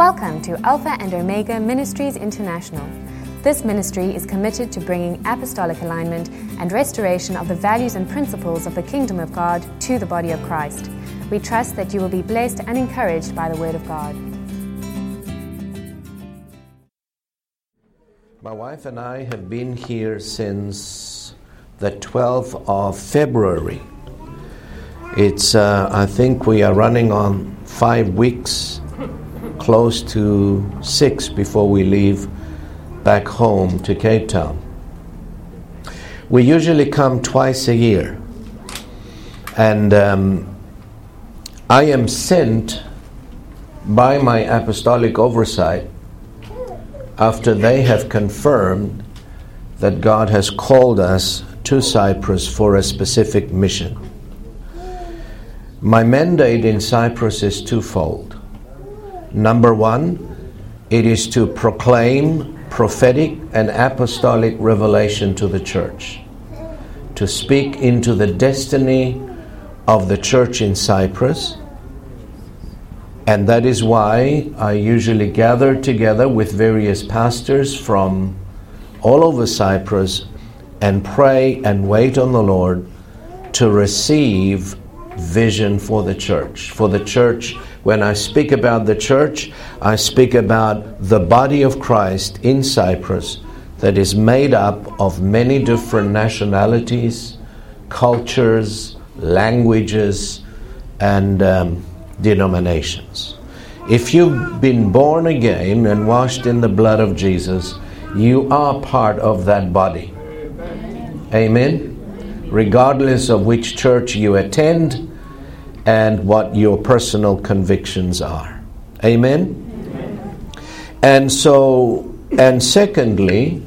Welcome to Alpha and Omega Ministries International. This ministry is committed to bringing apostolic alignment and restoration of the values and principles of the kingdom of God to the body of Christ. We trust that you will be blessed and encouraged by the word of God. My wife and I have been here since the 12th of February. It's, uh, I think we are running on five weeks, close to six before we leave back home to Cape Town. We usually come twice a year, and um, I am sent by my apostolic oversight after they have confirmed that God has called us to Cyprus for a specific mission. My mandate in Cyprus is twofold. Number one, it is to proclaim prophetic and apostolic revelation to the church, to speak into the destiny of the church in Cyprus and that is why I usually gather together with various pastors from all over Cyprus and pray and wait on the Lord to receive vision for the church. For the church, when I speak about the church, I speak about the body of Christ in Cyprus that is made up of many different nationalities, cultures, languages, and um, denominations. If you've been born again and washed in the blood of Jesus, you are part of that body. Amen. Regardless of which church you attend and what your personal convictions are. Amen. And so, and secondly,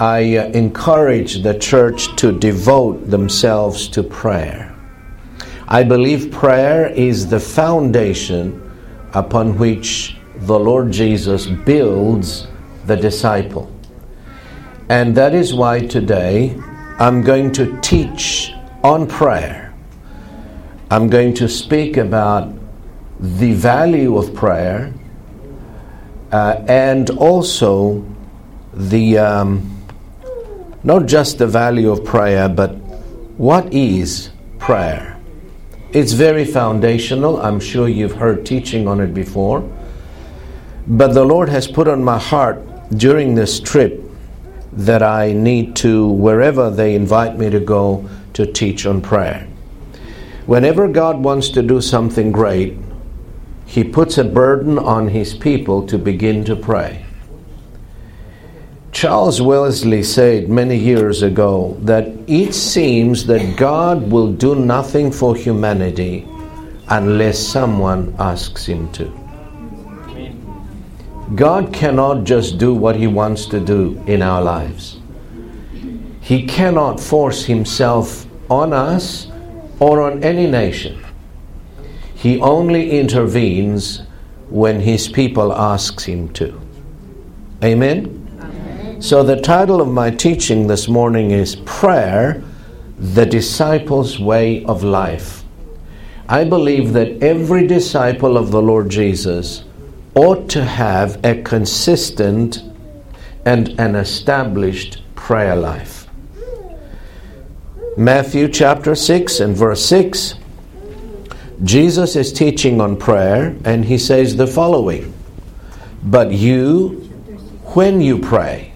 I uh, encourage the church to devote themselves to prayer. I believe prayer is the foundation upon which the Lord Jesus builds the disciple. And that is why today I'm going to teach on prayer. I'm going to speak about the value of prayer uh, and also the, um, not just the value of prayer, but what is prayer? It's very foundational. I'm sure you've heard teaching on it before. But the Lord has put on my heart during this trip that I need to, wherever they invite me to go, to teach on prayer. Whenever God wants to do something great, He puts a burden on His people to begin to pray. Charles Wesley said many years ago that it seems that God will do nothing for humanity unless someone asks him to. God cannot just do what he wants to do in our lives. He cannot force himself on us or on any nation. He only intervenes when his people asks him to. Amen. So, the title of my teaching this morning is Prayer, the Disciple's Way of Life. I believe that every disciple of the Lord Jesus ought to have a consistent and an established prayer life. Matthew chapter 6 and verse 6, Jesus is teaching on prayer and he says the following But you, when you pray,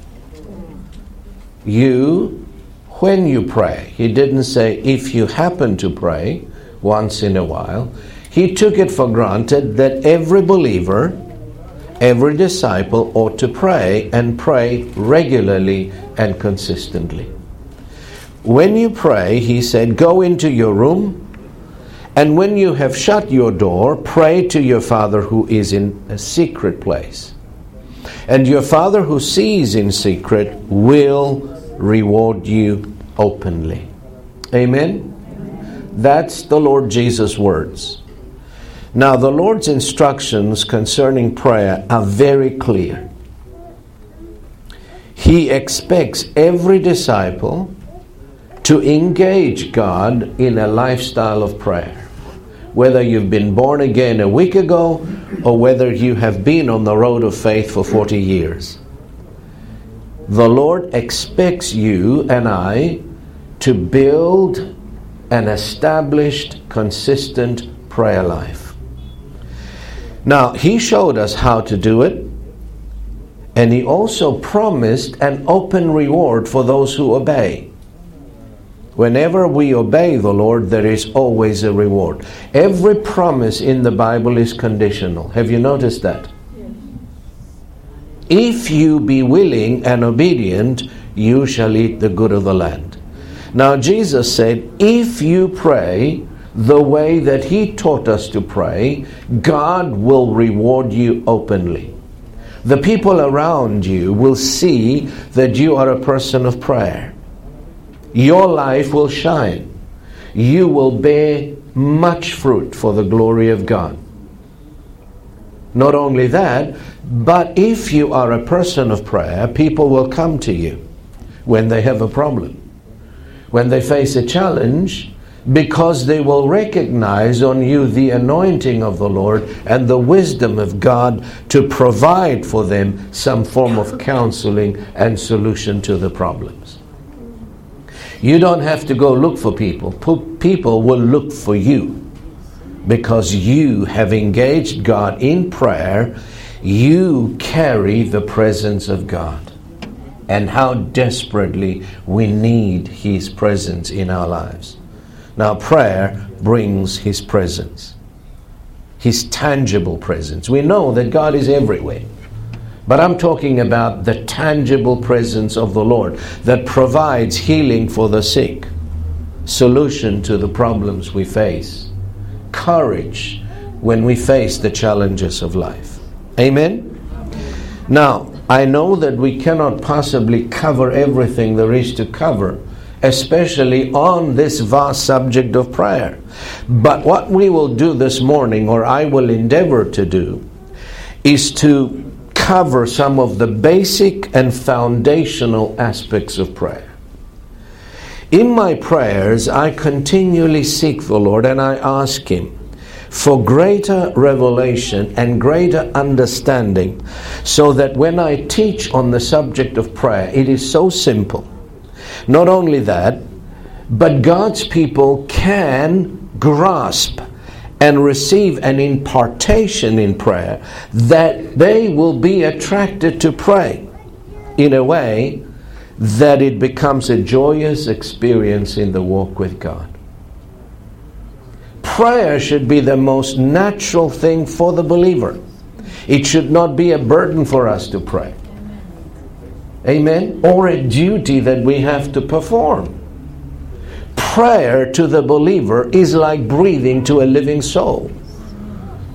you when you pray. He didn't say if you happen to pray once in a while. He took it for granted that every believer, every disciple ought to pray and pray regularly and consistently. When you pray, he said, go into your room, and when you have shut your door, pray to your Father who is in a secret place. And your Father who sees in secret will reward you openly. Amen? That's the Lord Jesus' words. Now, the Lord's instructions concerning prayer are very clear. He expects every disciple to engage God in a lifestyle of prayer. whether you've been born again a week ago or whether you have been on the road of faith for 40 years. The Lord expects you and I to build an established, consistent prayer life. Now, He showed us how to do it, and He also promised an open reward for those who obey. Whenever we obey the Lord, there is always a reward. Every promise in the Bible is conditional. Have you noticed that? If you be willing and obedient, you shall eat the good of the land. Now, Jesus said, if you pray the way that He taught us to pray, God will reward you openly. The people around you will see that you are a person of prayer your life will shine. You will bear much fruit for the glory of God. Not only that, but if you are a person of prayer, people will come to you when they have a problem, when they face a challenge, because they will recognize on you the anointing of the Lord and the wisdom of God to provide for them some form of counseling and solution to the problems. You don't have to go look for people. People will look for you because you have engaged God in prayer. You carry the presence of God. And how desperately we need His presence in our lives. Now, prayer brings His presence, His tangible presence. We know that God is everywhere. But I'm talking about the tangible presence of the Lord that provides healing for the sick, solution to the problems we face, courage when we face the challenges of life. Amen? Now, I know that we cannot possibly cover everything there is to cover, especially on this vast subject of prayer. But what we will do this morning, or I will endeavor to do, is to cover some of the basic and foundational aspects of prayer. In my prayers, I continually seek the Lord and I ask Him for greater revelation and greater understanding so that when I teach on the subject of prayer, it is so simple. Not only that, but God's people can grasp and receive an impartation in prayer, that they will be attracted to pray in a way that it becomes a joyous experience in the walk with God. Prayer should be the most natural thing for the believer. It should not be a burden for us to pray. Amen? Or a duty that we have to perform prayer to the believer is like breathing to a living soul.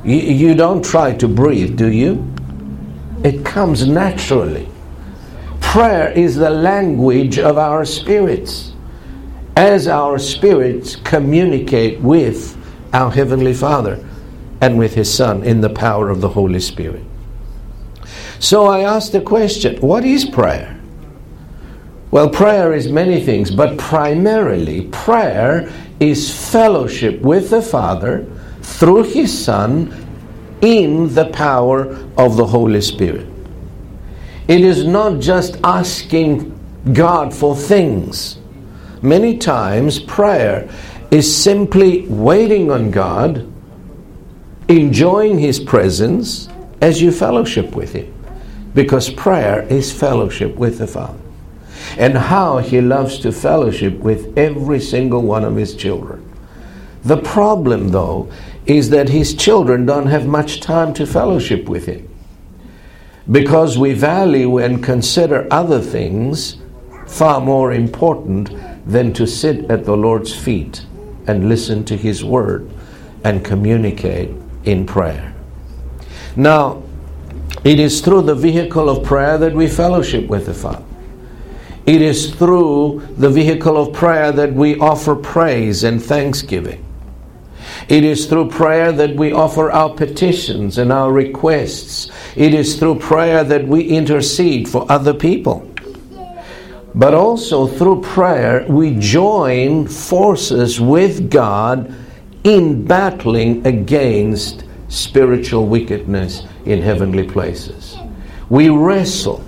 You, you don't try to breathe, do you? It comes naturally. Prayer is the language of our spirits. As our spirits communicate with our Heavenly Father and with His Son in the power of the Holy Spirit. So I asked the question what is prayer? Well, prayer is many things, but primarily, prayer is fellowship with the Father through His Son in the power of the Holy Spirit. It is not just asking God for things. Many times, prayer is simply waiting on God, enjoying His presence as you fellowship with Him. Because prayer is fellowship with the Father and how he loves to fellowship with every single one of his children. The problem, though, is that his children don't have much time to fellowship with him because we value and consider other things far more important than to sit at the Lord's feet and listen to his word and communicate in prayer. Now, it is through the vehicle of prayer that we fellowship with the Father. It is through the vehicle of prayer that we offer praise and thanksgiving. It is through prayer that we offer our petitions and our requests. It is through prayer that we intercede for other people. But also through prayer, we join forces with God in battling against spiritual wickedness in heavenly places. We wrestle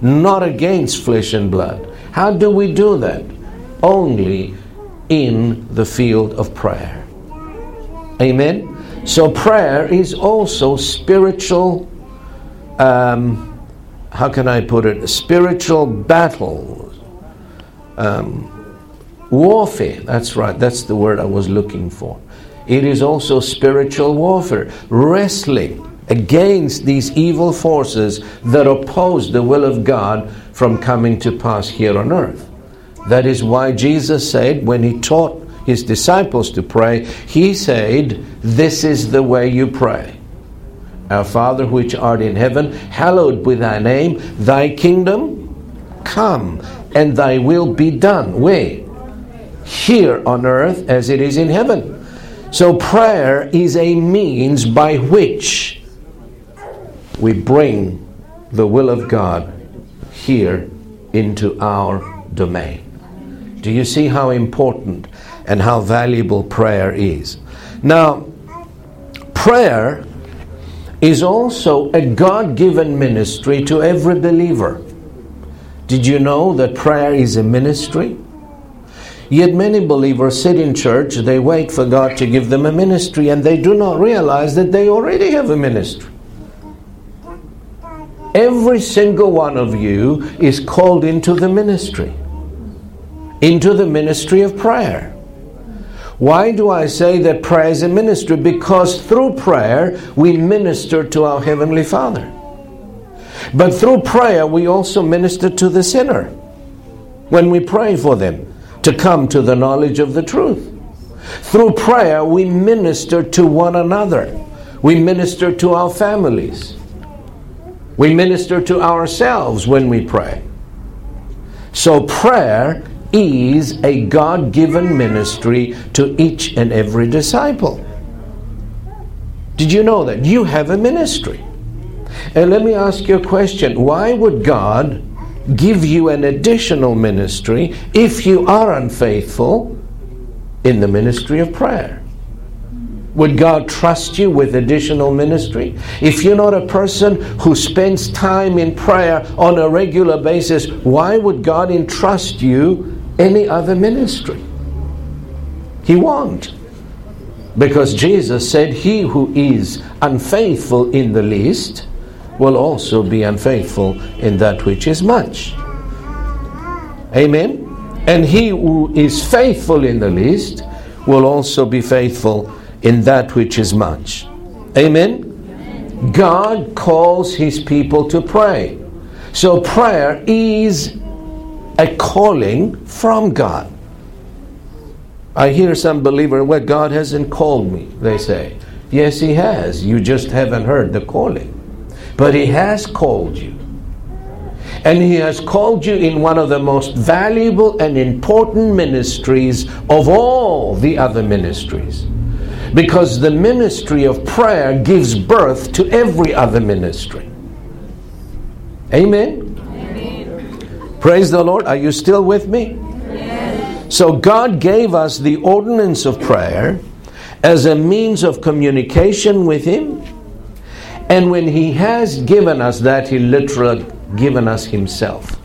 not against flesh and blood. How do we do that? Only in the field of prayer. Amen? So, prayer is also spiritual, um, how can I put it? Spiritual battle. Um, warfare. That's right, that's the word I was looking for. It is also spiritual warfare, wrestling against these evil forces that oppose the will of God from coming to pass here on earth. That is why Jesus said, when he taught his disciples to pray, he said, This is the way you pray. Our Father which art in heaven, hallowed be thy name, thy kingdom come, and thy will be done. Where? Here on earth as it is in heaven. So prayer is a means by which we bring the will of God here into our domain. Do you see how important and how valuable prayer is? Now, prayer is also a God given ministry to every believer. Did you know that prayer is a ministry? Yet many believers sit in church, they wait for God to give them a ministry, and they do not realize that they already have a ministry. Every single one of you is called into the ministry, into the ministry of prayer. Why do I say that prayer is a ministry? Because through prayer we minister to our Heavenly Father. But through prayer we also minister to the sinner when we pray for them to come to the knowledge of the truth. Through prayer, we minister to one another. We minister to our families. We minister to ourselves when we pray. So, prayer is a God given ministry to each and every disciple. Did you know that? You have a ministry. And let me ask you a question why would God give you an additional ministry if you are unfaithful in the ministry of prayer? Would God trust you with additional ministry? If you're not a person who spends time in prayer on a regular basis, why would God entrust you any other ministry? He won't. Because Jesus said, He who is unfaithful in the least will also be unfaithful in that which is much. Amen? And he who is faithful in the least will also be faithful in that which is much. Amen? God calls his people to pray. So prayer is a calling from God. I hear some believer, well, God hasn't called me, they say. Yes, He has. You just haven't heard the calling. But He has called you. And He has called you in one of the most valuable and important ministries of all the other ministries. Because the ministry of prayer gives birth to every other ministry. Amen? Amen. Praise the Lord. Are you still with me? Yes. So, God gave us the ordinance of prayer as a means of communication with Him and when He has given us that, He literally given us Himself.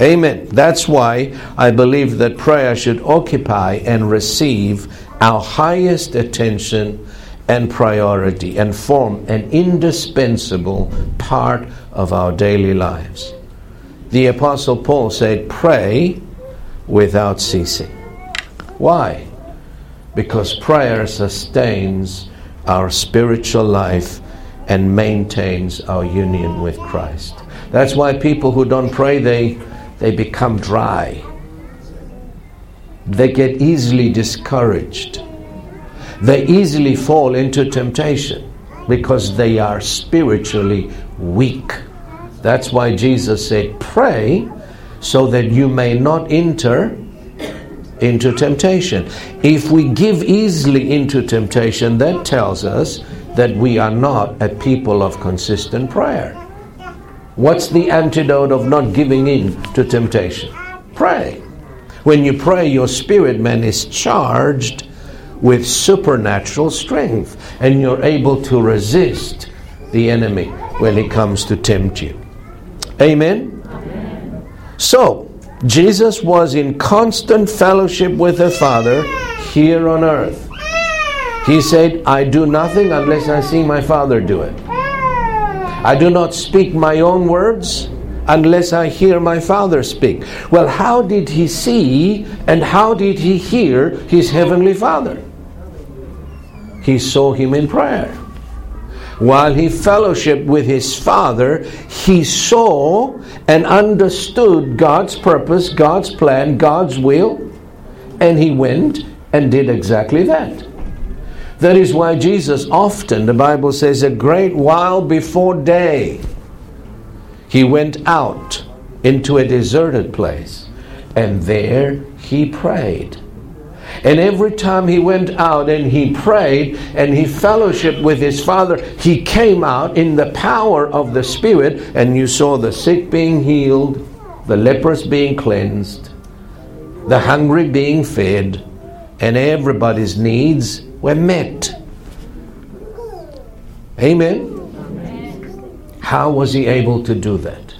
Amen. That's why I believe that prayer should occupy and receive our highest attention and priority and form an indispensable part of our daily lives. The Apostle Paul said, Pray without ceasing. Why? Because prayer sustains our spiritual life and maintains our union with Christ. That's why people who don't pray they they become dry. They get easily discouraged. They easily fall into temptation because they are spiritually weak. That's why Jesus said, Pray so that you may not enter into temptation. If we give easily into temptation, that tells us that we are not a people of consistent prayer. What's the antidote of not giving in to temptation? Pray. When you pray, your spirit man is charged with supernatural strength, and you're able to resist the enemy when he comes to tempt you. Amen? Amen. So, Jesus was in constant fellowship with the Father here on earth. He said, I do nothing unless I see my Father do it. I do not speak my own words unless I hear my Father speak. Well, how did he see and how did he hear his heavenly Father? He saw him in prayer. While he fellowshiped with his Father, he saw and understood God's purpose, God's plan, God's will, and he went and did exactly that. That is why Jesus often, the Bible says, a great while before day, he went out into a deserted place and there he prayed. And every time he went out and he prayed and he fellowshiped with his Father, he came out in the power of the Spirit, and you saw the sick being healed, the lepers being cleansed, the hungry being fed, and everybody's needs were met. Amen. How was he able to do that?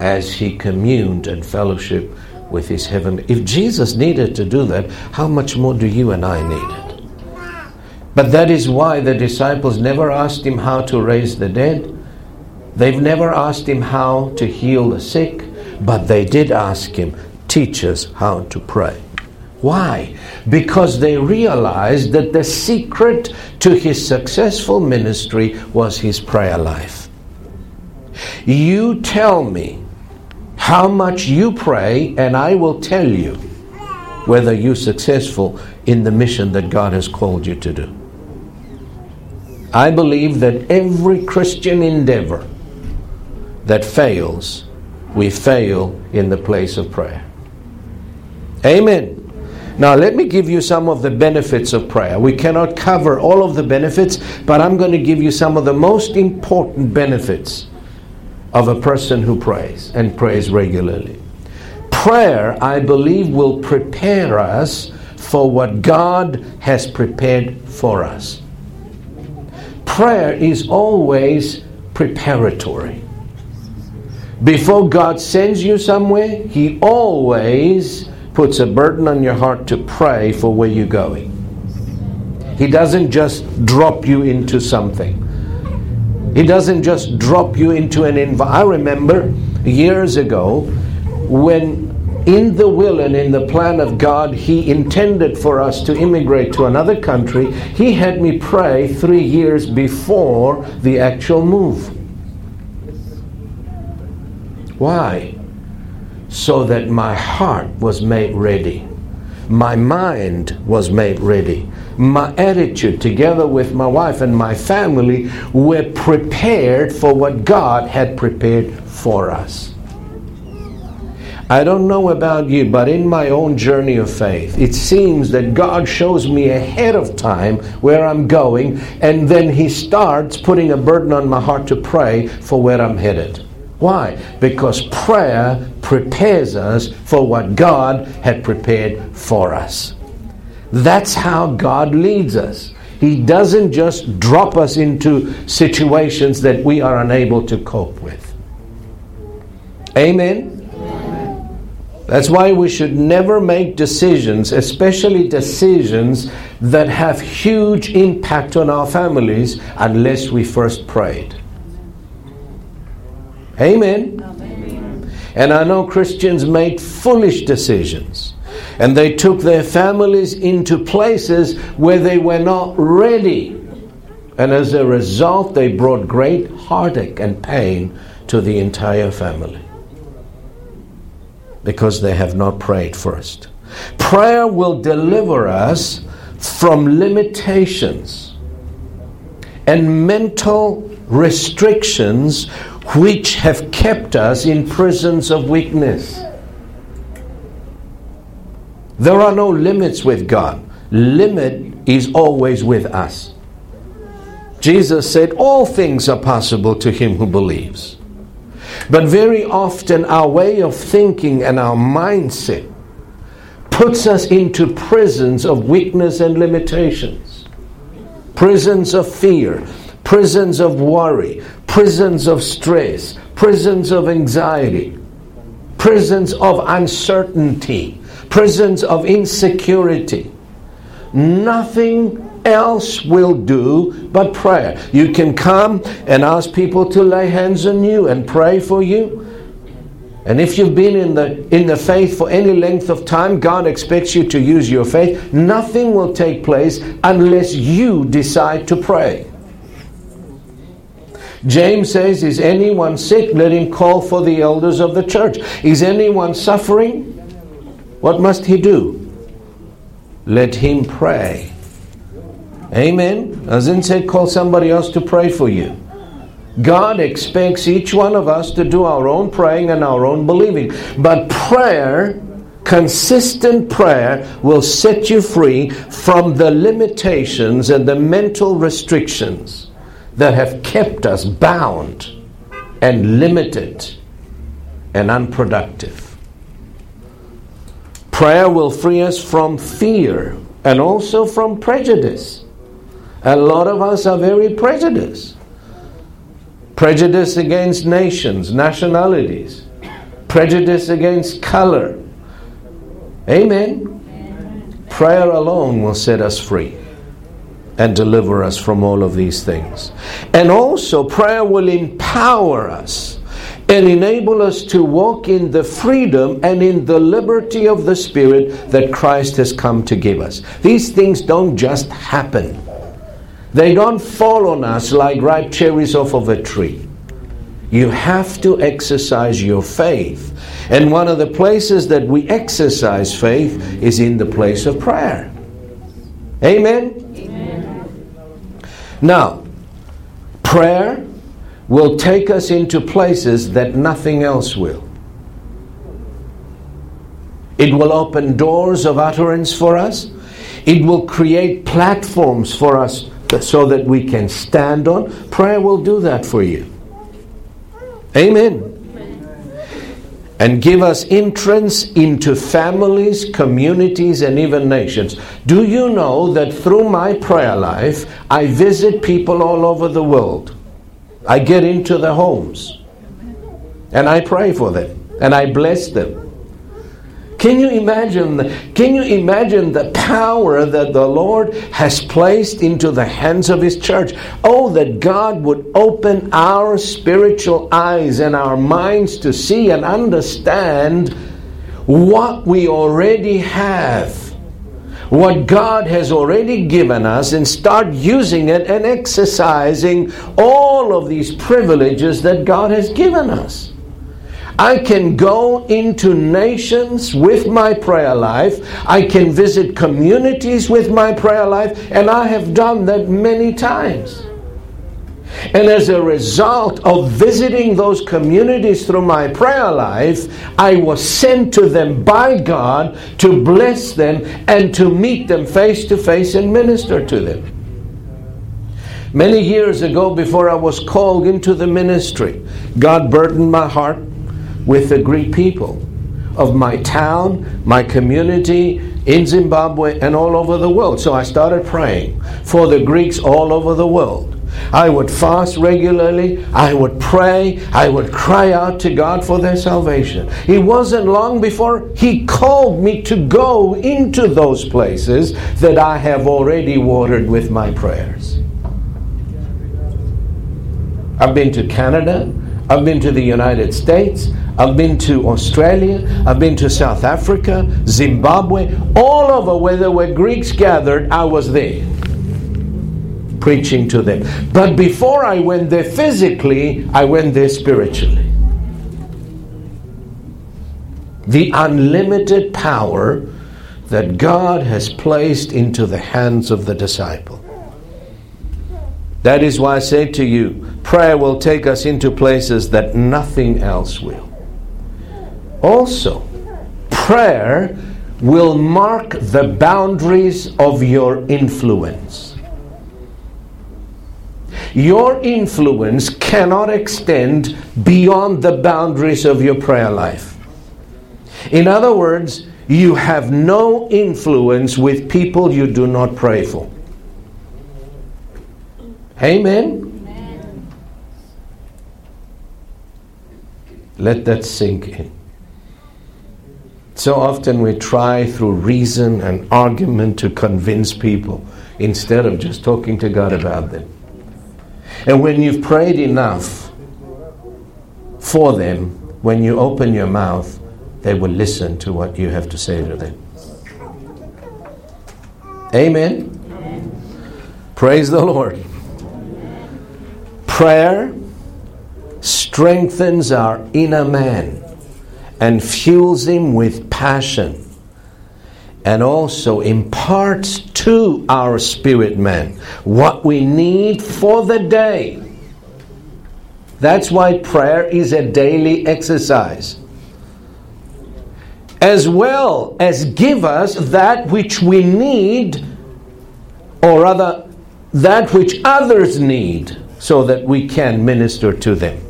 As he communed and fellowship with his heaven. If Jesus needed to do that, how much more do you and I need it? But that is why the disciples never asked him how to raise the dead. They've never asked him how to heal the sick, but they did ask him, teach us how to pray. Why? Because they realized that the secret to his successful ministry was his prayer life. You tell me how much you pray, and I will tell you whether you're successful in the mission that God has called you to do. I believe that every Christian endeavor that fails, we fail in the place of prayer. Amen. Now, let me give you some of the benefits of prayer. We cannot cover all of the benefits, but I'm going to give you some of the most important benefits of a person who prays and prays regularly. Prayer, I believe, will prepare us for what God has prepared for us. Prayer is always preparatory. Before God sends you somewhere, He always puts a burden on your heart to pray for where you're going. He doesn't just drop you into something. He doesn't just drop you into an environment. I remember years ago when in the will and in the plan of God, He intended for us to immigrate to another country. He had me pray three years before the actual move. Why? So that my heart was made ready. My mind was made ready. My attitude, together with my wife and my family, were prepared for what God had prepared for us. I don't know about you, but in my own journey of faith, it seems that God shows me ahead of time where I'm going, and then He starts putting a burden on my heart to pray for where I'm headed. Why? Because prayer prepares us for what God had prepared for us. That's how God leads us. He doesn't just drop us into situations that we are unable to cope with. Amen? That's why we should never make decisions, especially decisions that have huge impact on our families, unless we first prayed. Amen. Amen. And I know Christians made foolish decisions. And they took their families into places where they were not ready. And as a result, they brought great heartache and pain to the entire family. Because they have not prayed first. Prayer will deliver us from limitations and mental restrictions which have kept us in prisons of weakness. There are no limits with God. Limit is always with us. Jesus said, All things are possible to him who believes. But very often, our way of thinking and our mindset puts us into prisons of weakness and limitations, prisons of fear, prisons of worry, prisons of stress, prisons of anxiety, prisons of uncertainty, prisons of insecurity. Nothing else will do but prayer. You can come and ask people to lay hands on you and pray for you. And if you've been in the, in the faith for any length of time, God expects you to use your faith. Nothing will take place unless you decide to pray. James says, Is anyone sick? Let him call for the elders of the church. Is anyone suffering? What must he do? Let him pray. Amen. Doesn't say call somebody else to pray for you. God expects each one of us to do our own praying and our own believing. But prayer, consistent prayer, will set you free from the limitations and the mental restrictions that have kept us bound and limited and unproductive. Prayer will free us from fear and also from prejudice. A lot of us are very prejudiced prejudice against nations, nationalities, prejudice against color. Amen. Prayer alone will set us free and deliver us from all of these things. And also, prayer will empower us and enable us to walk in the freedom and in the liberty of the Spirit that Christ has come to give us. These things don't just happen. They don't fall on us like ripe cherries off of a tree. You have to exercise your faith. And one of the places that we exercise faith is in the place of prayer. Amen? Now, prayer will take us into places that nothing else will. It will open doors of utterance for us. It will create platforms for us so that we can stand on. Prayer will do that for you. Amen. And give us entrance into families, communities, and even nations. Do you know that through my prayer life, I visit people all over the world? I get into their homes and I pray for them and I bless them. Can you imagine? Can you imagine the power that the Lord has placed into the hands of His church? Oh, that God would open our spiritual eyes and our minds to see and understand what we already have, what God has already given us, and start using it and exercising all of these privileges that God has given us. I can go into nations with my prayer life. I can visit communities with my prayer life, and I have done that many times. And as a result of visiting those communities through my prayer life, I was sent to them by God to bless them and to meet them face to face and minister to them. Many years ago, before I was called into the ministry, God burdened my heart with the Greek people of my town, my community in Zimbabwe, and all over the world. So I started praying for the Greeks all over the world. I would fast regularly. I would pray. I would cry out to God for their salvation. It wasn't long before He called me to go into those places that I have already watered with my prayers. I've been to Canada. I've been to the United States. I've been to Australia. I've been to South Africa, Zimbabwe, all over where there were Greeks gathered, I was there preaching to them. But before I went there physically, I went there spiritually. The unlimited power that God has placed into the hands of the disciple. That is why I say to you, prayer will take us into places that nothing else will. Also, prayer will mark the boundaries of your influence. Your influence cannot extend beyond the boundaries of your prayer life. In other words, You have no influence with people you do not pray for. Amen? Let that sink in. So often we try through reason and argument to convince people instead of just talking to God about them. And when you've prayed enough for them, when you open your mouth, they will listen to what you have to say to them. Amen. Praise the Lord. Prayer strengthens our inner man and fuels him with passion and also imparts to our spirit man what we need for the day. That's why prayer is a daily exercise. As well as give us that which we need, or rather, that which others need, so that we can minister to them.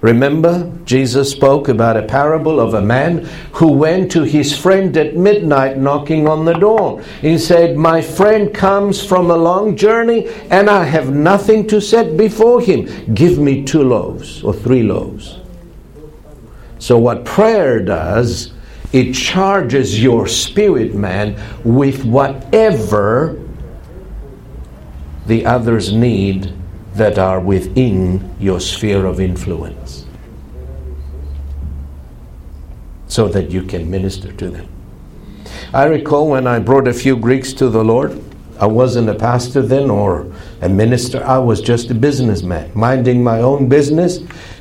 Remember, Jesus spoke about a parable of a man who went to his friend at midnight knocking on the door. He said, My friend comes from a long journey and I have nothing to set before him. Give me two loaves or three loaves. So, what prayer does, it charges your spirit man with whatever the others need that are within your sphere of influence so that you can minister to them. I recall when I brought a few Greeks to the Lord, I wasn't a pastor then or a minister, I was just a businessman, minding my own business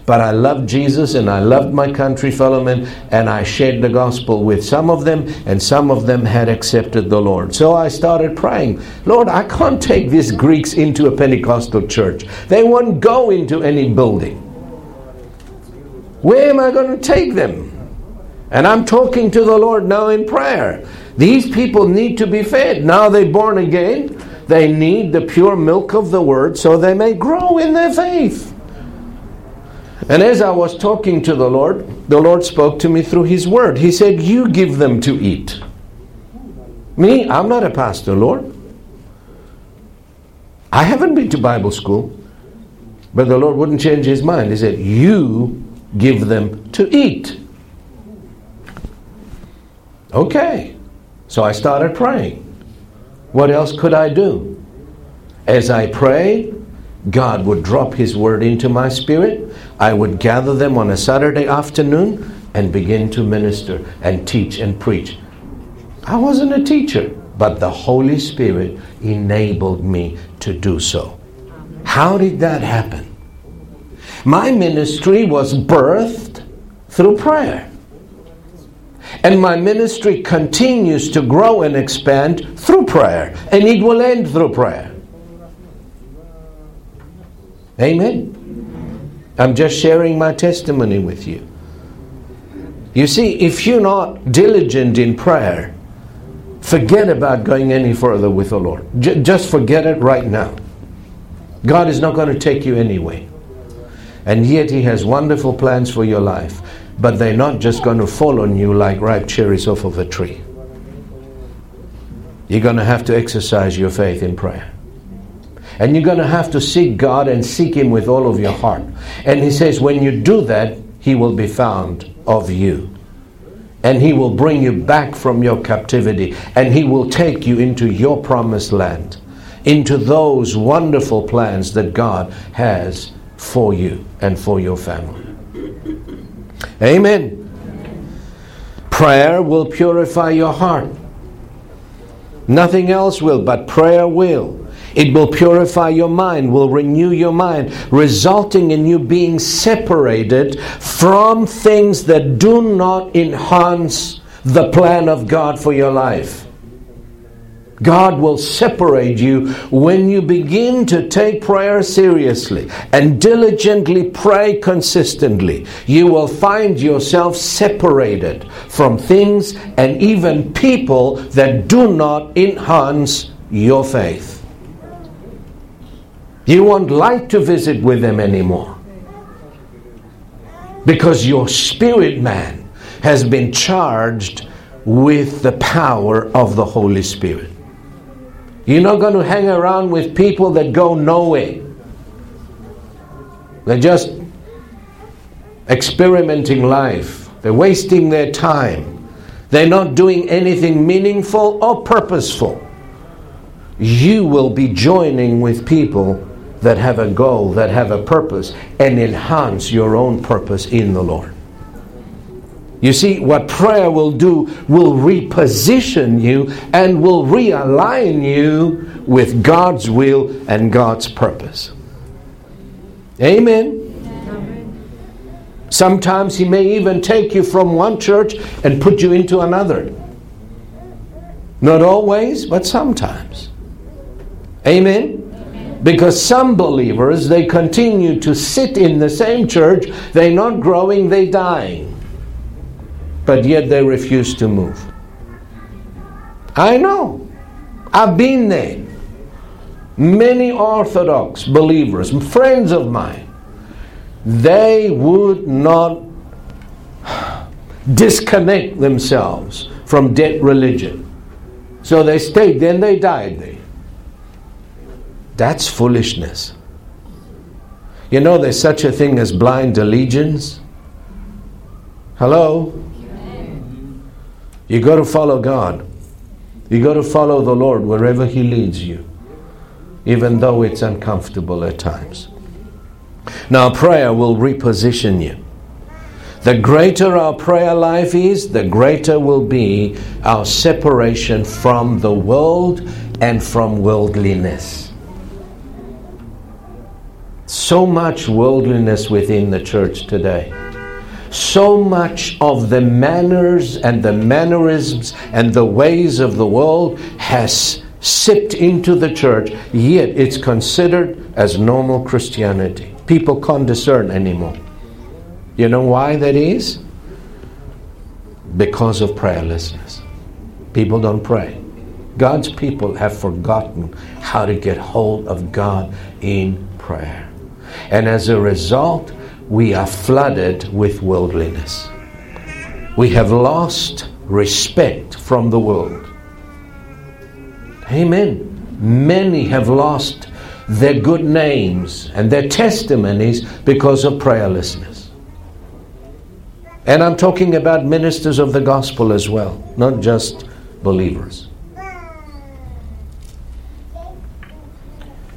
but I loved Jesus and I loved my country fellowmen and I shared the gospel with some of them and some of them had accepted the Lord. So I started praying, Lord, I can't take these Greeks into a Pentecostal church. They won't go into any building. Where am I going to take them? And I'm talking to the Lord now in prayer. These people need to be fed. Now they're born again. They need the pure milk of the word so they may grow in their faith. And as I was talking to the Lord, the Lord spoke to me through His Word. He said, You give them to eat. Me, I'm not a pastor, Lord. I haven't been to Bible school. But the Lord wouldn't change His mind. He said, You give them to eat. Okay. So I started praying. What else could I do? As I prayed, God would drop His word into my spirit. I would gather them on a Saturday afternoon and begin to minister and teach and preach. I wasn't a teacher, but the Holy Spirit enabled me to do so. How did that happen? My ministry was birthed through prayer. And my ministry continues to grow and expand through prayer, and it will end through prayer. Amen. I'm just sharing my testimony with you. You see, if you're not diligent in prayer, forget about going any further with the Lord. J- just forget it right now. God is not going to take you anyway. And yet, He has wonderful plans for your life. But they're not just going to fall on you like ripe cherries off of a tree. You're going to have to exercise your faith in prayer. And you're going to have to seek God and seek Him with all of your heart. And He says, when you do that, He will be found of you. And He will bring you back from your captivity. And He will take you into your promised land, into those wonderful plans that God has for you and for your family. Amen. Prayer will purify your heart. Nothing else will, but prayer will. It will purify your mind, will renew your mind, resulting in you being separated from things that do not enhance the plan of God for your life. God will separate you when you begin to take prayer seriously and diligently pray consistently. You will find yourself separated from things and even people that do not enhance your faith. You won't like to visit with them anymore. Because your spirit man has been charged with the power of the Holy Spirit. You're not going to hang around with people that go nowhere. They're just experimenting life. They're wasting their time. They're not doing anything meaningful or purposeful. You will be joining with people that have a goal, that have a purpose, and enhance your own purpose in the Lord. You see, what prayer will do will reposition you and will realign you with God's will and God's purpose. Amen. Sometimes He may even take you from one church and put you into another. Not always, but sometimes. Amen. Because some believers, they continue to sit in the same church, they're not growing, they're dying. But yet they refuse to move. I know. I've been there. Many Orthodox believers, friends of mine, they would not disconnect themselves from dead religion. So they stayed, then they died there. That's foolishness. You know, there's such a thing as blind allegiance. Hello? You got to follow God. You got to follow the Lord wherever He leads you, even though it's uncomfortable at times. Now, prayer will reposition you. The greater our prayer life is, the greater will be our separation from the world and from worldliness so much worldliness within the church today. So much of the manners and the mannerisms and the ways of the world has sipped into the church, yet it's considered as normal Christianity. People can't discern anymore. You know why that is? Because of prayerlessness. People don't pray. God's people have forgotten how to get hold of God in prayer. And as a result, we are flooded with worldliness. We have lost respect from the world. Amen. Many have lost their good names and their testimonies because of prayerlessness. And I'm talking about ministers of the gospel as well, not just believers.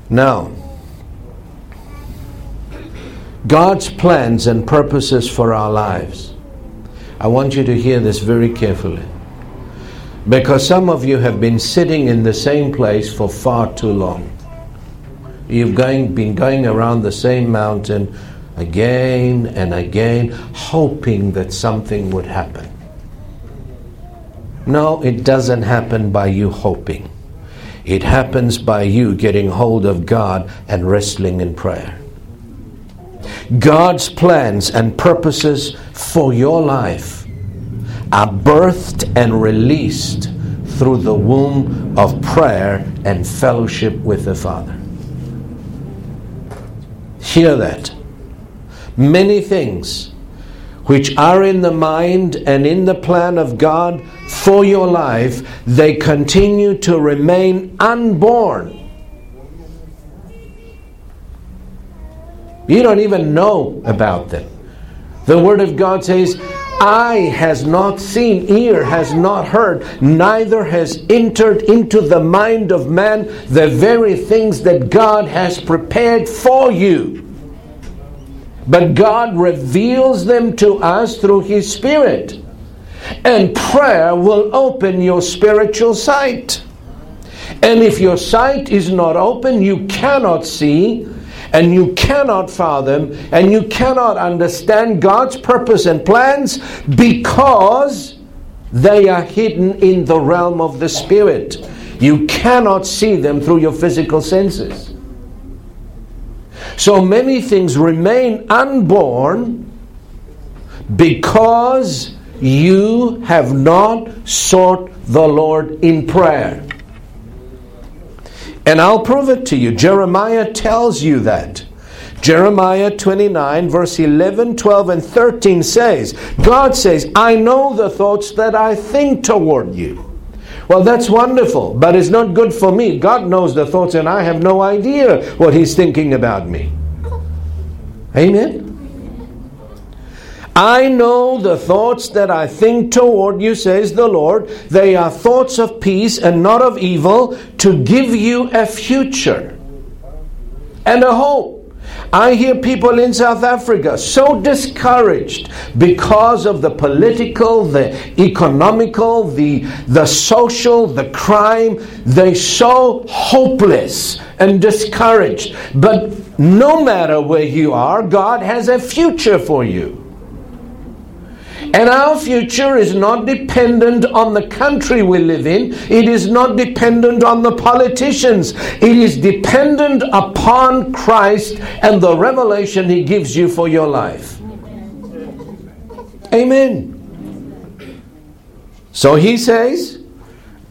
Now, God's plans and purposes for our lives. I want you to hear this very carefully. Because some of you have been sitting in the same place for far too long. You've going, been going around the same mountain again and again, hoping that something would happen. No, it doesn't happen by you hoping. It happens by you getting hold of God and wrestling in prayer. God's plans and purposes for your life are birthed and released through the womb of prayer and fellowship with the Father. Hear that. Many things which are in the mind and in the plan of God for your life, they continue to remain unborn You don't even know about them. The Word of God says, Eye has not seen, ear has not heard, neither has entered into the mind of man the very things that God has prepared for you. But God reveals them to us through His Spirit. And prayer will open your spiritual sight. And if your sight is not open, you cannot see and you cannot fathom and you cannot understand God's purpose and plans because they are hidden in the realm of the Spirit. You cannot see them through your physical senses. So many things remain unborn because you have not sought the Lord in prayer. And I'll prove it to you. Jeremiah tells you that. Jeremiah 29, verse 11, 12, and 13 says, God says, I know the thoughts that I think toward you. Well, that's wonderful, but it's not good for me. God knows the thoughts, and I have no idea what He's thinking about me. Amen? I know the thoughts that I think toward you, says the Lord. They are thoughts of peace and not of evil, to give you a future and a hope. I hear people in South Africa so discouraged because of the political, the economical, the, the social, the crime. They're so hopeless and discouraged. But no matter where you are, God has a future for you. And our future is not dependent on the country we live in. It is not dependent on the politicians. It is dependent upon Christ and the revelation He gives you for your life. Amen. So He says,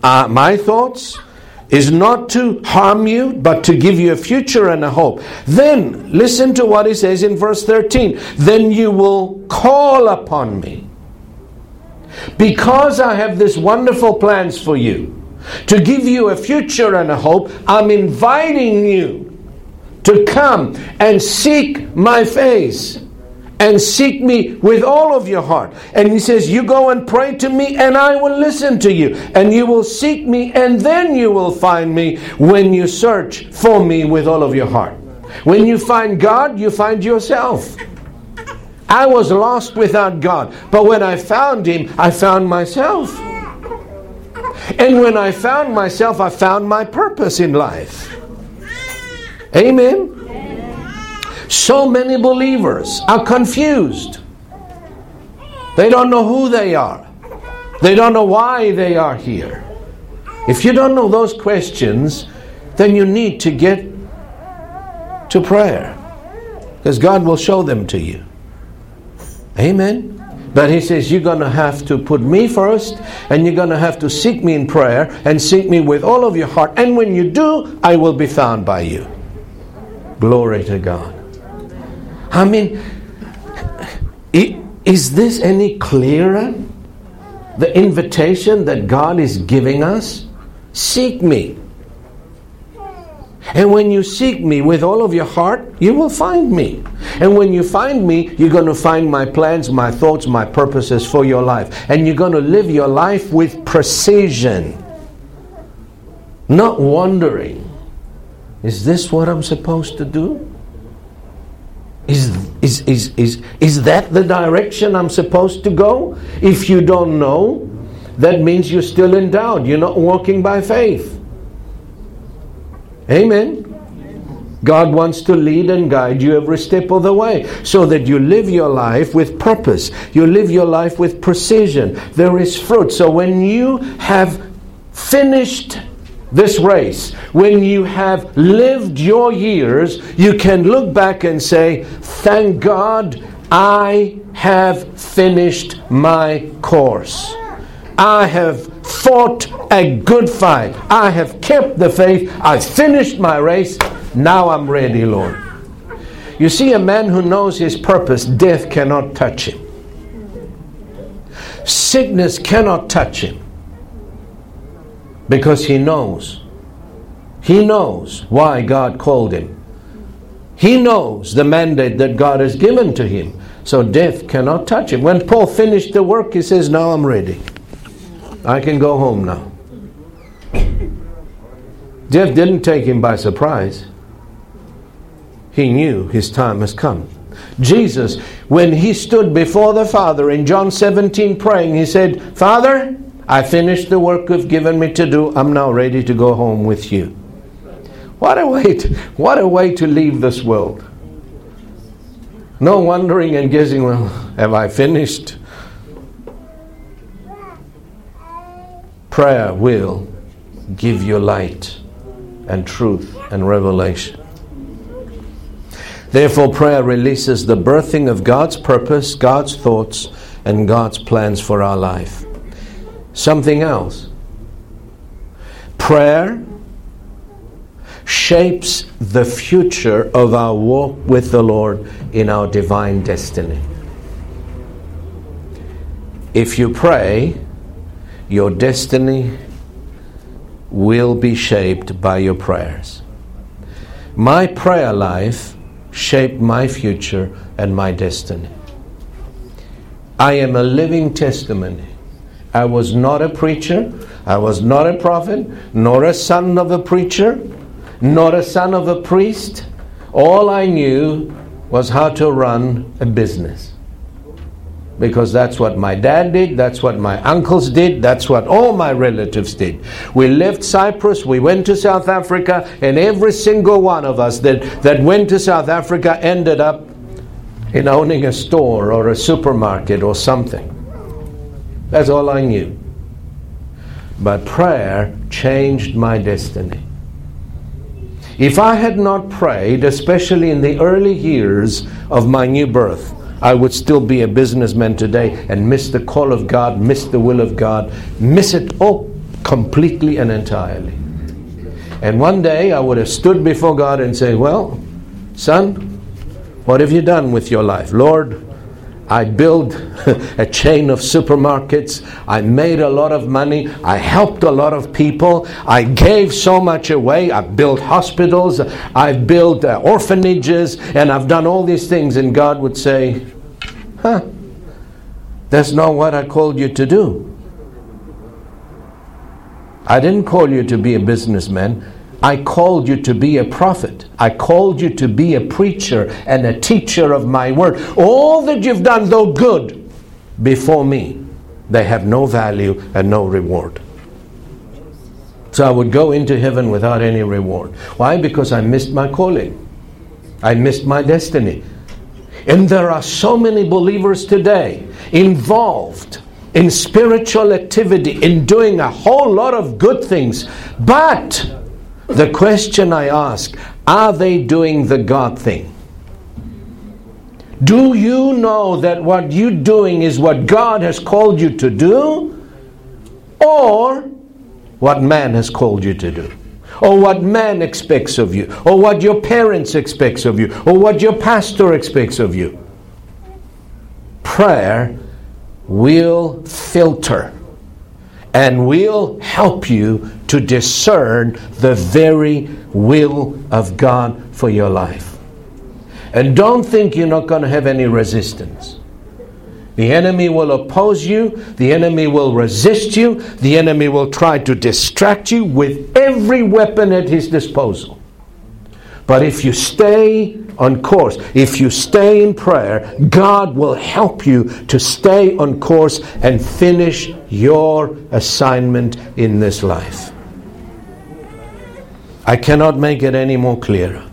uh, My thoughts is not to harm you, but to give you a future and a hope. Then, listen to what he says in verse 13. Then you will call upon me. Because I have this wonderful plans for you, to give you a future and a hope, I'm inviting you to come and seek my face and seek me with all of your heart. And he says, You go and pray to me, and I will listen to you. And you will seek me, and then you will find me when you search for me with all of your heart. When you find God, you find yourself. I was lost without God. But when I found Him, I found myself. And when I found myself, I found my purpose in life. Amen. So many believers are confused. They don't know who they are, they don't know why they are here. If you don't know those questions, then you need to get to prayer because God will show them to you. Amen. But he says, You're going to have to put me first, and you're going to have to seek me in prayer, and seek me with all of your heart. And when you do, I will be found by you. Glory to God. I mean, is this any clearer? The invitation that God is giving us? Seek me. And when you seek me with all of your heart, you will find me. And when you find me, you're going to find my plans, my thoughts, my purposes for your life. And you're going to live your life with precision, not wondering, is this what I'm supposed to do? Is, is, is, is, is that the direction I'm supposed to go? If you don't know, that means you're still in doubt. You're not walking by faith. Amen. God wants to lead and guide you every step of the way so that you live your life with purpose. You live your life with precision. There is fruit. So when you have finished this race, when you have lived your years, you can look back and say, Thank God I have finished my course. I have fought a good fight. I have kept the faith. I finished my race. Now I'm ready, Lord. You see, a man who knows his purpose, death cannot touch him. Sickness cannot touch him because he knows. He knows why God called him. He knows the mandate that God has given to him. So death cannot touch him. When Paul finished the work, he says, Now I'm ready. I can go home now. Death didn't take him by surprise. He knew his time has come. Jesus, when he stood before the Father in John 17 praying, he said, Father, I finished the work you've given me to do. I'm now ready to go home with you. What a way to, what a way to leave this world. No wondering and guessing, well, have I finished? Prayer will give you light and truth and revelation. Therefore, prayer releases the birthing of God's purpose, God's thoughts, and God's plans for our life. Something else. Prayer shapes the future of our walk with the Lord in our divine destiny. If you pray, your destiny will be shaped by your prayers. My prayer life shaped my future and my destiny. I am a living testimony. I was not a preacher, I was not a prophet, nor a son of a preacher, nor a son of a priest. All I knew was how to run a business. Because that's what my dad did, that's what my uncles did, that's what all my relatives did. We left Cyprus, we went to South Africa, and every single one of us that, that went to South Africa ended up in owning a store or a supermarket or something. That's all I knew. But prayer changed my destiny. If I had not prayed, especially in the early years of my new birth, I would still be a businessman today and miss the call of God, miss the will of God, miss it all completely and entirely. And one day I would have stood before God and say, Well, son, what have you done with your life? Lord, I built a chain of supermarkets. I made a lot of money. I helped a lot of people. I gave so much away. I built hospitals. I built uh, orphanages. And I've done all these things. And God would say, Huh, that's not what I called you to do. I didn't call you to be a businessman. I called you to be a prophet. I called you to be a preacher and a teacher of my word. All that you've done, though good, before me, they have no value and no reward. So I would go into heaven without any reward. Why? Because I missed my calling. I missed my destiny. And there are so many believers today involved in spiritual activity, in doing a whole lot of good things, but the question I ask are they doing the God thing? Do you know that what you're doing is what God has called you to do? Or what man has called you to do? Or what man expects of you? Or what your parents expects of you? Or what your pastor expects of you? Prayer will filter and will help you to discern the very will of God for your life. And don't think you're not going to have any resistance. The enemy will oppose you, the enemy will resist you, the enemy will try to distract you with every weapon at his disposal. But if you stay on course, if you stay in prayer, God will help you to stay on course and finish your assignment in this life. I cannot make it any more clear.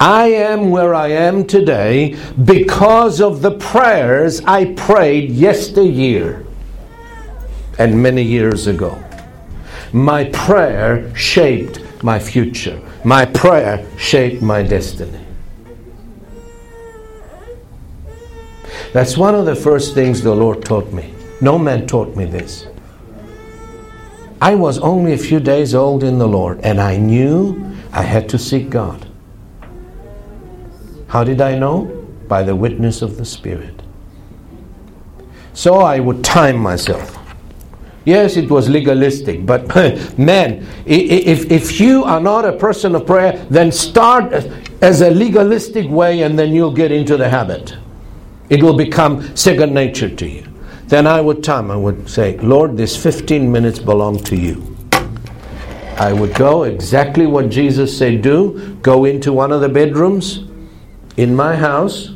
I am where I am today because of the prayers I prayed yesteryear and many years ago. My prayer shaped my future. My prayer shaped my destiny. That's one of the first things the Lord taught me. No man taught me this. I was only a few days old in the Lord, and I knew I had to seek God. How did I know? By the witness of the Spirit. So I would time myself. Yes, it was legalistic, but man, if, if you are not a person of prayer, then start as a legalistic way and then you'll get into the habit. It will become second nature to you. Then I would time, I would say, Lord, this 15 minutes belong to you. I would go exactly what Jesus said do, go into one of the bedrooms in my house,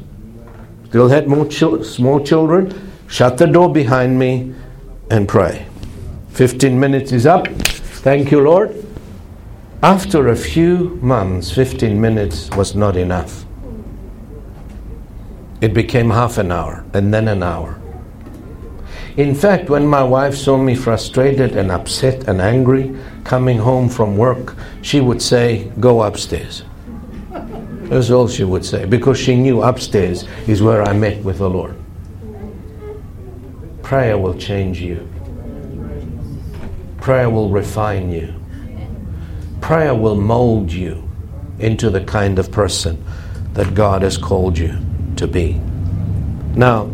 still had more chil- small children, shut the door behind me, and pray. 15 minutes is up. Thank you, Lord. After a few months, 15 minutes was not enough. It became half an hour and then an hour. In fact, when my wife saw me frustrated and upset and angry coming home from work, she would say, Go upstairs. That's all she would say, because she knew upstairs is where I met with the Lord. Prayer will change you. Prayer will refine you. Prayer will mold you. into the kind of person that God has called you to be. Now,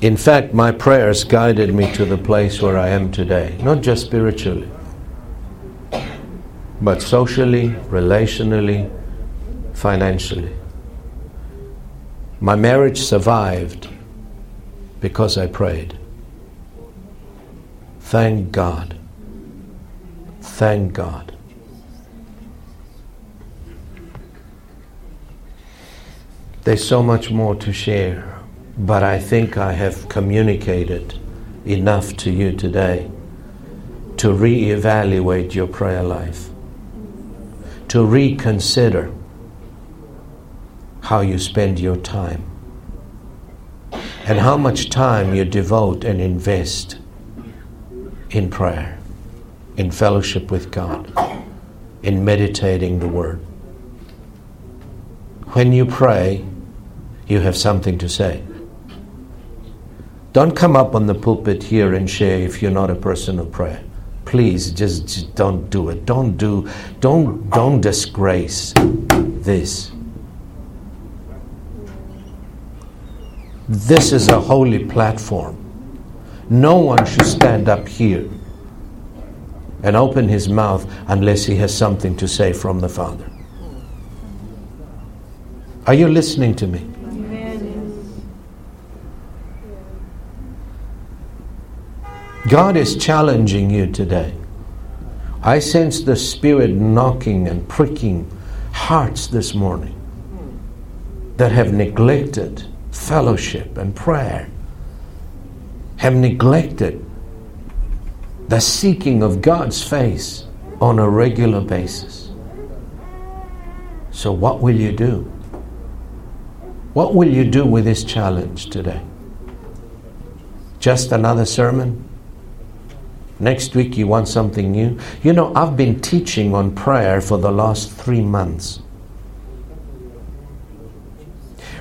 in fact, my prayers guided me to the place where I am today, not just spiritually, but socially, relationally, financially. My marriage survived because I prayed. Thank God. Thank God. There's so much more to share, but I think I have communicated enough to you today to reevaluate your prayer life, to reconsider how you spend your time and how much time you devote and invest in prayer, in fellowship with God, in meditating the Word. When you pray, you have something to say. Don't come up on the pulpit here and share if you're not a person of prayer. Please just, just don't do it. Don't do don't don't disgrace this. This is a holy platform. No one should stand up here and open his mouth unless he has something to say from the Father. Are you listening to me? God is challenging you today. I sense the Spirit knocking and pricking hearts this morning that have neglected fellowship and prayer, have neglected the seeking of God's face on a regular basis. So, what will you do? What will you do with this challenge today? Just another sermon? Next week, you want something new? You know, I've been teaching on prayer for the last three months.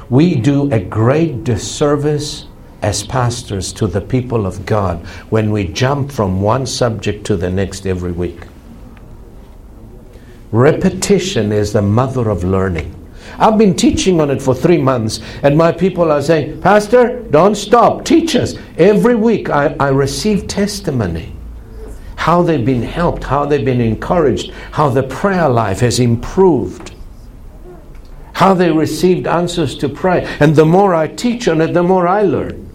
We do a great disservice as pastors to the people of God when we jump from one subject to the next every week. Repetition is the mother of learning. I've been teaching on it for three months, and my people are saying, Pastor, don't stop, teach us. Every week I, I receive testimony how they've been helped, how they've been encouraged, how the prayer life has improved how they received answers to pray. And the more I teach on it, the more I learn.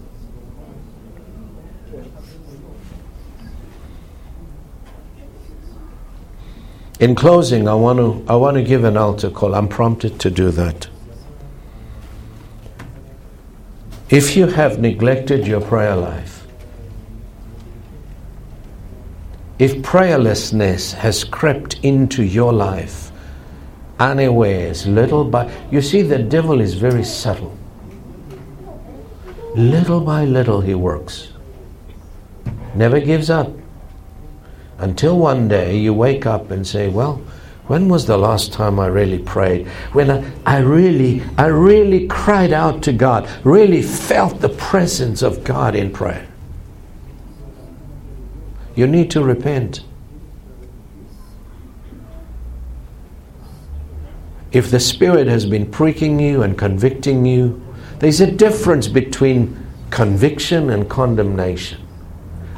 In closing, I want to, I want to give an altar call. I'm prompted to do that. If you have neglected your prayer life, if prayerlessness has crept into your life, unawares, little by. You see, the devil is very subtle. Little by little, he works. Never gives up. Until one day you wake up and say, Well, when was the last time I really prayed? When I, I really, I really cried out to God, really felt the presence of God in prayer. You need to repent. if the Spirit has been pricking you and convicting you, there's a difference between conviction and condemnation.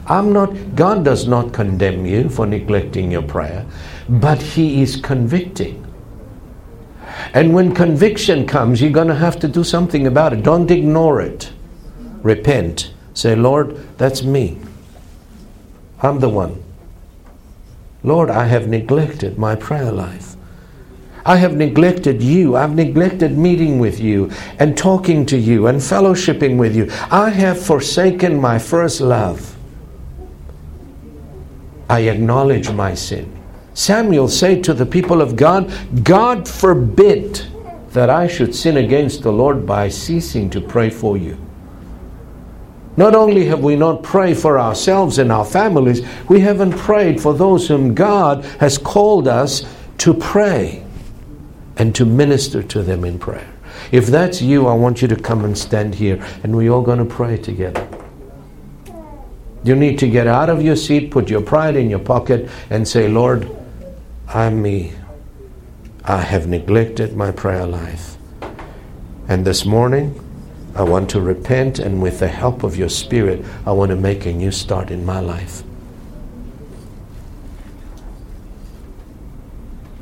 I'm not, God does not condemn you for neglecting your prayer, but He is convicting. And when conviction comes, you're going to have to do something about it. Don't ignore it. Repent. Say, Lord, that's me. I'm the one. Lord, I have neglected my prayer life. I have neglected you. I've neglected meeting with you and talking to you and fellowshipping with you. I have forsaken my first love. I acknowledge my sin. Samuel said to the people of God, God forbid that I should sin against the Lord by ceasing to pray for you. Not only have we not prayed for ourselves and our families, we haven't prayed for those whom God has called us to pray and to minister to them in prayer. If that's you, I want you to come and stand here and we're all going to pray together. You need to get out of your seat, put your pride in your pocket, and say, Lord, I'm me. I have neglected my prayer life. And this morning, I want to repent, and with the help of your Spirit, I want to make a new start in my life.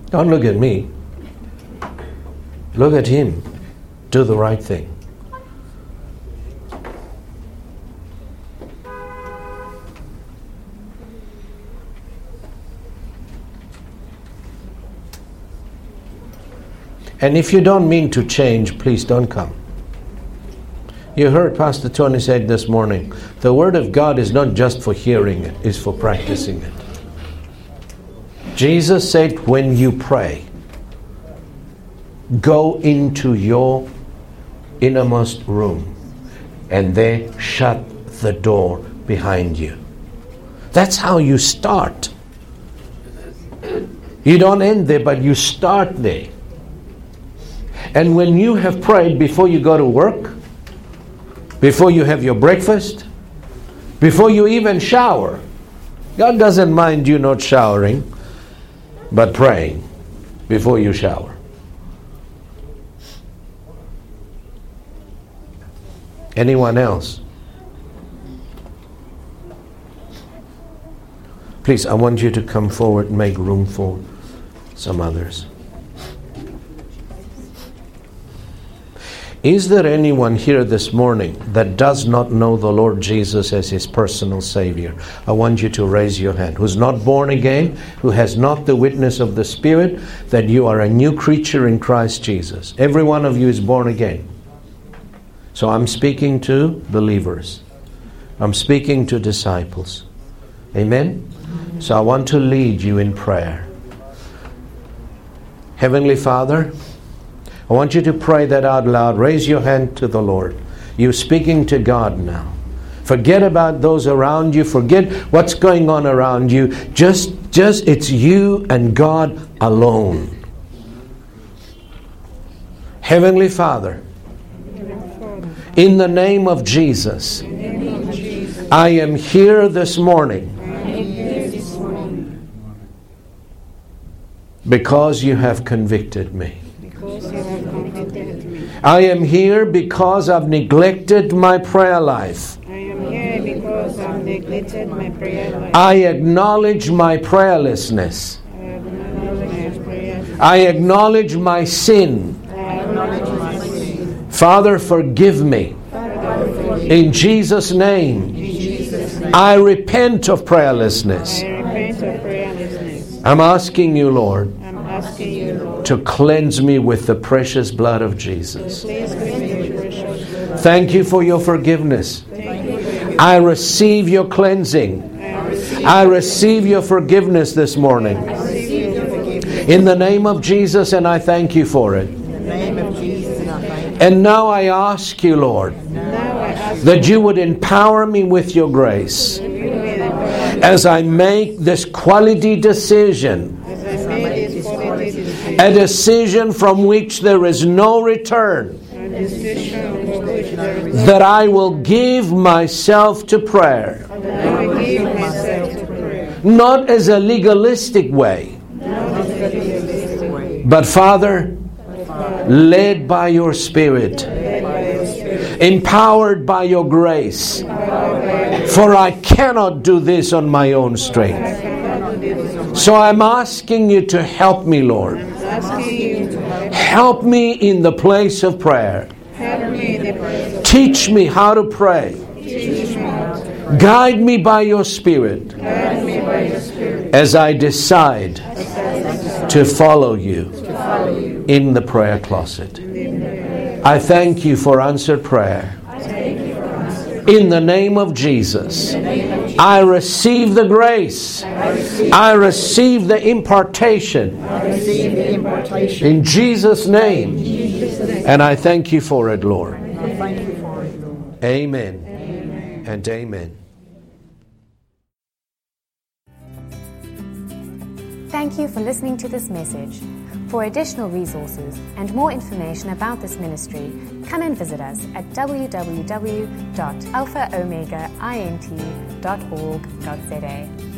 Don't look at me. Look at him. Do the right thing. And if you don't mean to change, please don't come. You heard Pastor Tony said this morning the Word of God is not just for hearing it, it's for practicing it. Jesus said, when you pray, go into your innermost room and there shut the door behind you. That's how you start. You don't end there, but you start there. And when you have prayed before you go to work, before you have your breakfast, before you even shower, God doesn't mind you not showering, but praying before you shower. Anyone else? Please, I want you to come forward and make room for some others. Is there anyone here this morning that does not know the Lord Jesus as his personal Savior? I want you to raise your hand. Who's not born again, who has not the witness of the Spirit that you are a new creature in Christ Jesus. Every one of you is born again. So I'm speaking to believers, I'm speaking to disciples. Amen? So I want to lead you in prayer. Heavenly Father, I want you to pray that out loud. Raise your hand to the Lord. You're speaking to God now. Forget about those around you. Forget what's going on around you. Just, just it's you and God alone. Heavenly Father, in the name of Jesus, I am here this morning because you have convicted me. I am here because I've neglected my prayer life. I am here because I've neglected my prayer life. I acknowledge my prayerlessness. I acknowledge my prayer. I acknowledge my sin. I acknowledge my sin. Father, forgive me. In Jesus' name, I repent of prayerlessness. I prayerlessness. repent of prayerlessness. I'm asking you, Lord, To cleanse me with the precious blood of Jesus. Thank you for your forgiveness. I receive your cleansing. I receive your forgiveness this morning. In the name of Jesus, and I thank you for it. And now I ask you, Lord, that you would empower me with your grace as I make this quality decision, as I made this quality decision, a decision from which there is no return, that I will give myself to prayer, not as a legalistic way, but Father, led by your Spirit, empowered by your grace. For I cannot do this on my own strength. So I'm asking you to help me, Lord. Help, me in the place of prayer. Teach me how to pray. guide me by your Spirit as I decide to follow you in the prayer closet. I thank you for answered prayer. In the name of Jesus, I receive the grace. I receive the impartation. In Jesus' name. And I thank you for it, Lord. Amen. And amen. Thank you for listening to this message. For additional resources and more information about this ministry, come and visit us at www.alphaomegaint.org.za.